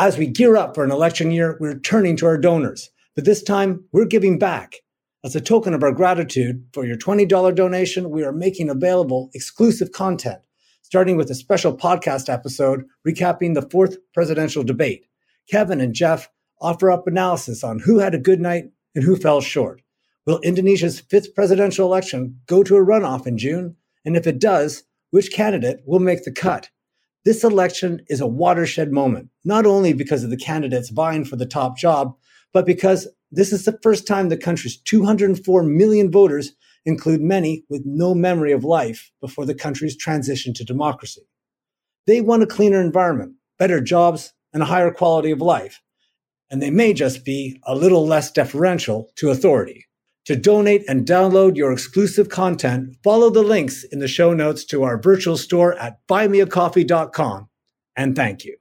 As we gear up for an election year, we're turning to our donors, but this time we're giving back. As a token of our gratitude for your $20 donation, we are making available exclusive content, starting with a special podcast episode recapping the fourth presidential debate. Kevin and Jeff offer up analysis on who had a good night and who fell short. Will Indonesia's fifth presidential election go to a runoff in June? And if it does, which candidate will make the cut? This election is a watershed moment, not only because of the candidates vying for the top job, but because this is the first time the country's 204 million voters include many with no memory of life before the country's transition to democracy. They want a cleaner environment, better jobs, and a higher quality of life. And they may just be a little less deferential to authority. To donate and download your exclusive content, follow the links in the show notes to our virtual store at buymeacoffee.com. And thank you.